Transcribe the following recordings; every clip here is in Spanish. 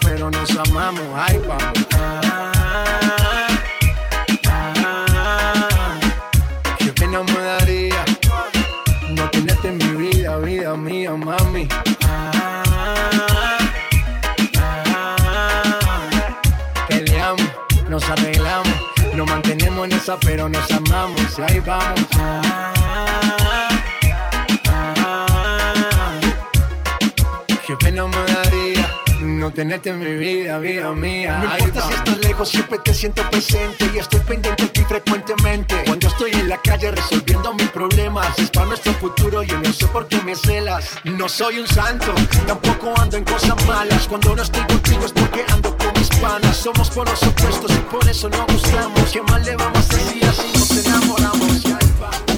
pero nos amamos. Ay, vamos. Ah, qué pena me daría no tenerte en mi vida, vida mía, mami. nos arreglamos. Nos mantenemos en esa, pero nos amamos. Y ahí vamos. Tenerte en mi vida, vida mía. No importa si estás lejos, siempre te siento presente y estoy pendiente de ti frecuentemente. Cuando estoy en la calle resolviendo mis problemas, es para nuestro futuro, yo no sé por qué me celas. No soy un santo, tampoco ando en cosas malas. Cuando no estoy contigo es porque ando con mis panas. Somos por los opuestos y por eso no gustamos. ¿Qué mal le vamos a decir así nos enamoramos?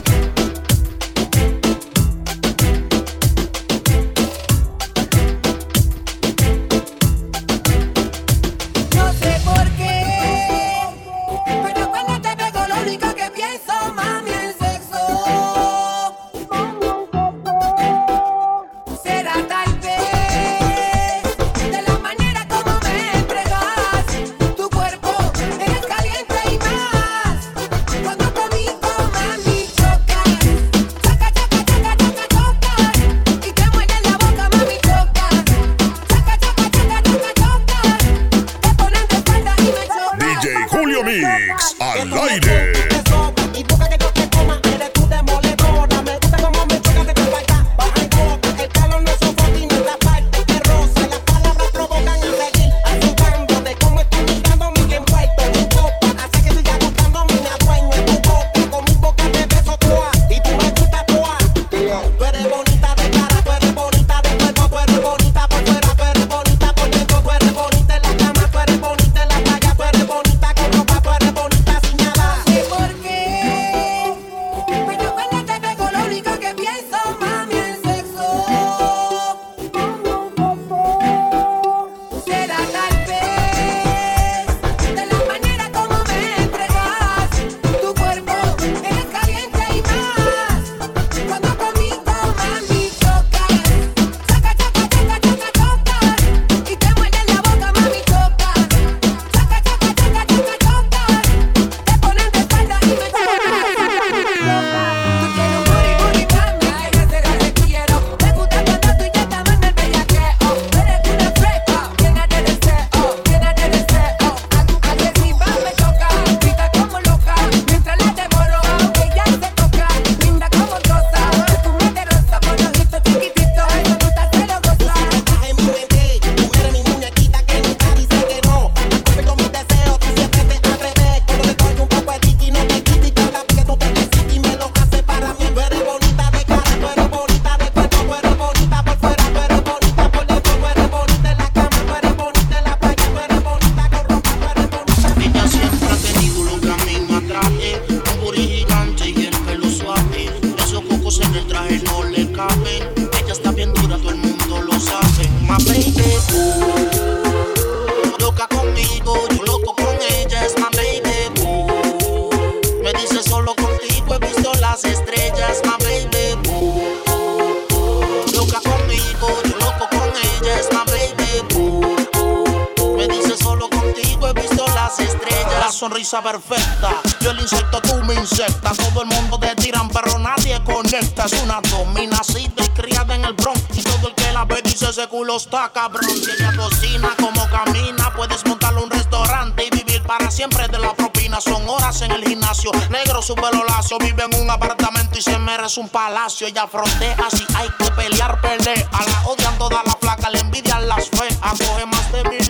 Perfecta. Yo el insecto, tú me insectas. Todo el mundo te tiran, pero nadie conecta. Es una dominacita y criada en el bronx. Y todo el que la ve dice ese culo está cabrón. Si ella cocina como camina, puedes montarle un restaurante y vivir para siempre de la propina. Son horas en el gimnasio. Negro su pelo lacio. Vive en un apartamento y se merece un palacio. Ella frontea si hay que pelear, pelea. A la odian todas las placas, le envidian las fe. Acoge más de mil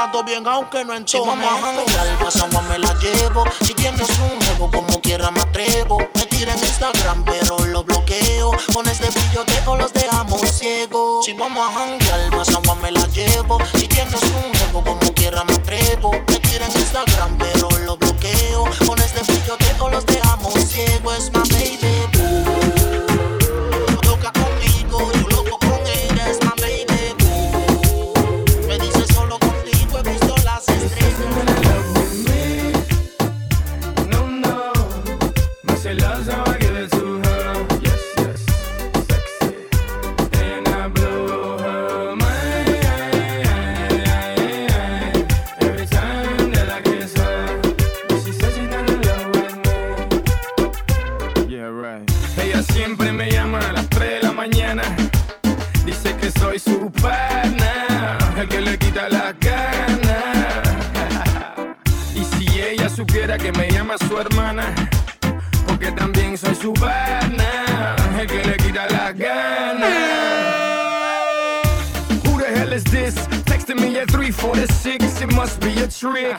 canto bien, aunque no entone. Si vamos a janguear, más agua me la llevo. Si tienes un juego, como quiera me atrevo. Me tira en Instagram, pero lo bloqueo. Con este brillo o los dejamos ciegos. Si vamos a janguear, más agua me la llevo. Si tienes un soy su pana, el que le quita las ganas. Y si ella supiera que me llama su hermana, porque también soy su pana, el que le quita las ganas. Who the hell is this? Texting me at 346, it must be a trick.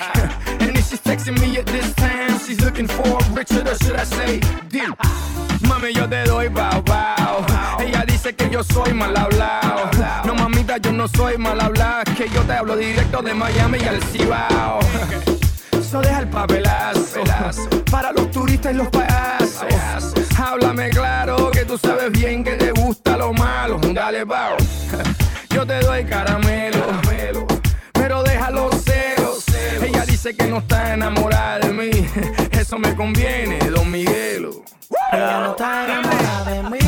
And if she's texting me at this time, she's looking for Richard, or should I say, Dick? Mami, yo te doy bow bow. Ella dice que yo soy mal hablado yo no soy mal hablar, que yo te hablo directo de Miami y al Cibao. Eso deja el papelazo, para los turistas y los payasos. Háblame claro, que tú sabes bien que te gusta lo malo. Dale, pao. Yo te doy caramelo, pero déjalo celos. Ella dice que no está enamorada de mí, eso me conviene, don Miguelo. Ella no está enamorada de mí.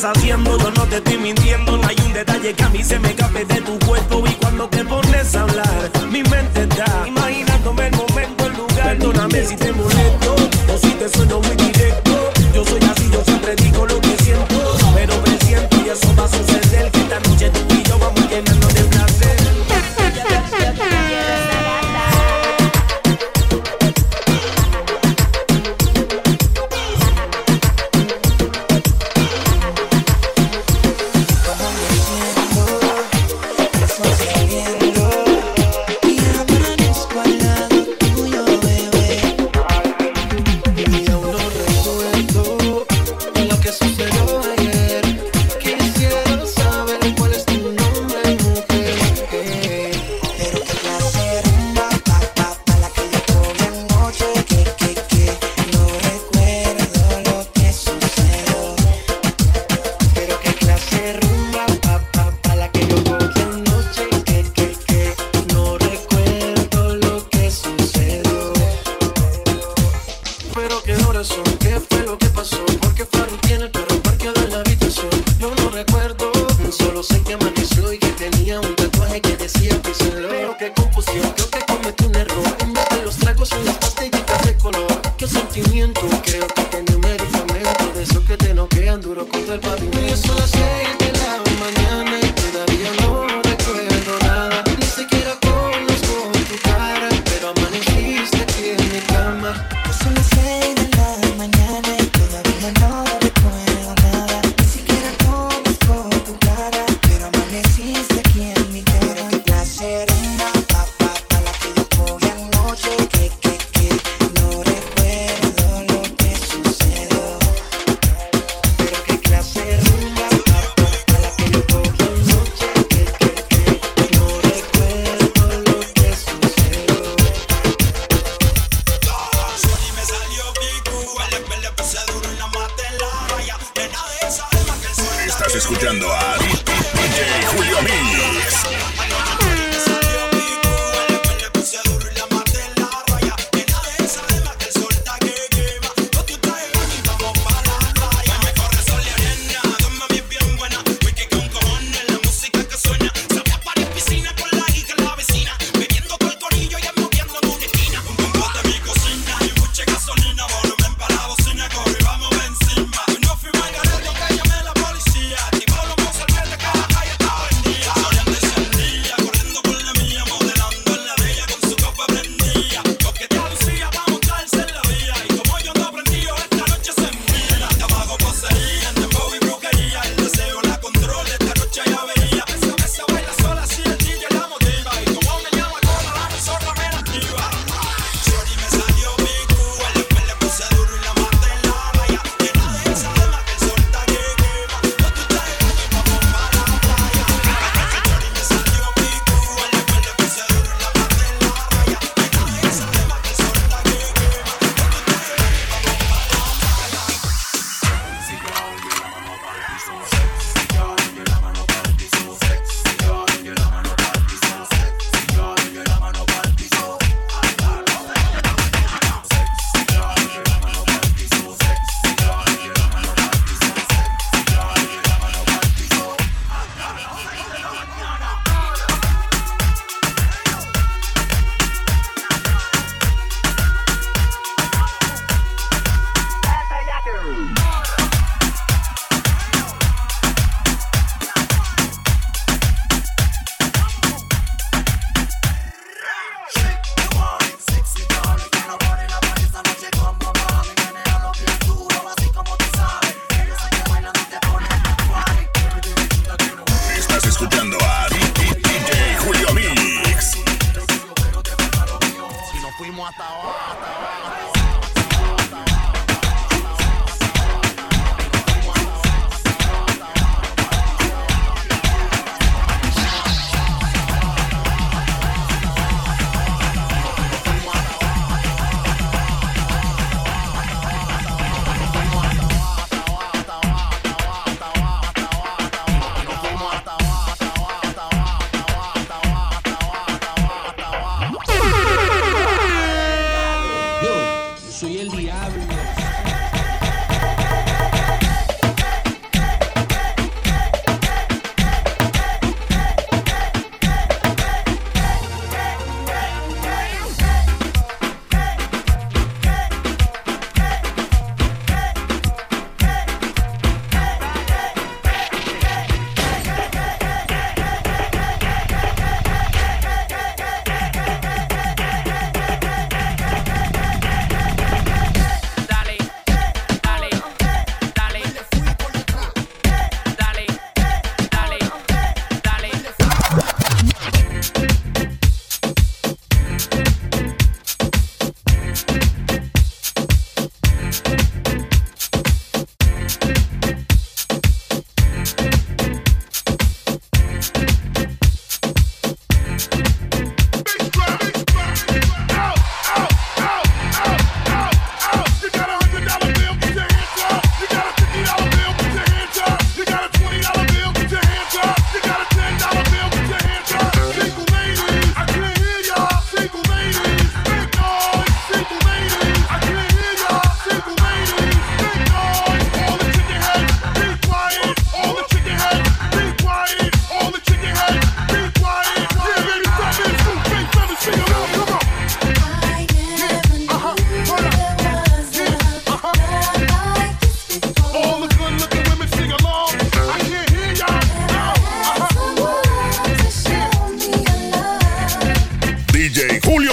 estás haciendo, yo no te estoy mintiendo. No hay un detalle que a mí se me escape de tu cuerpo y cuando te pones a hablar.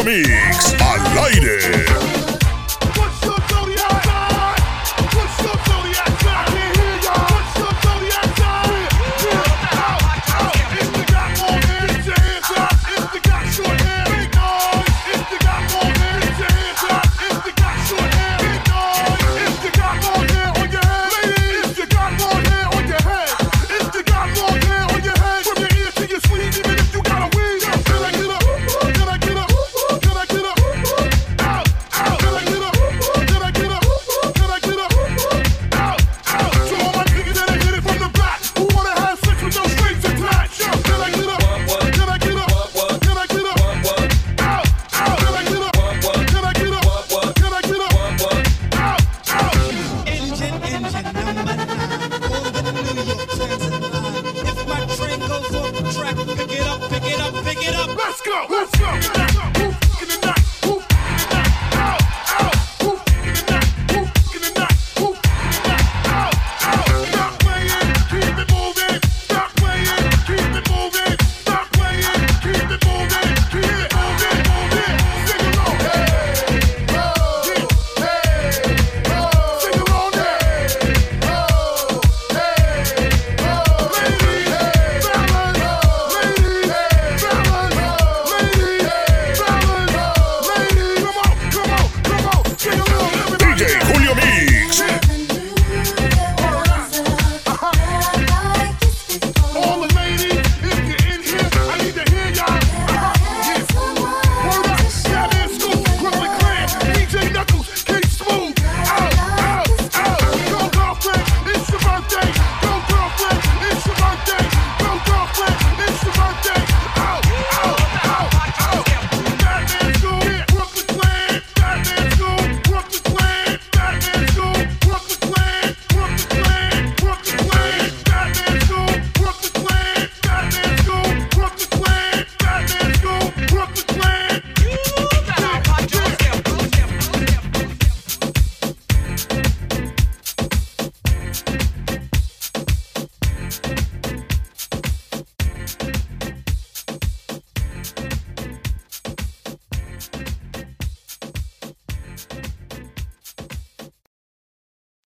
Mix al aire.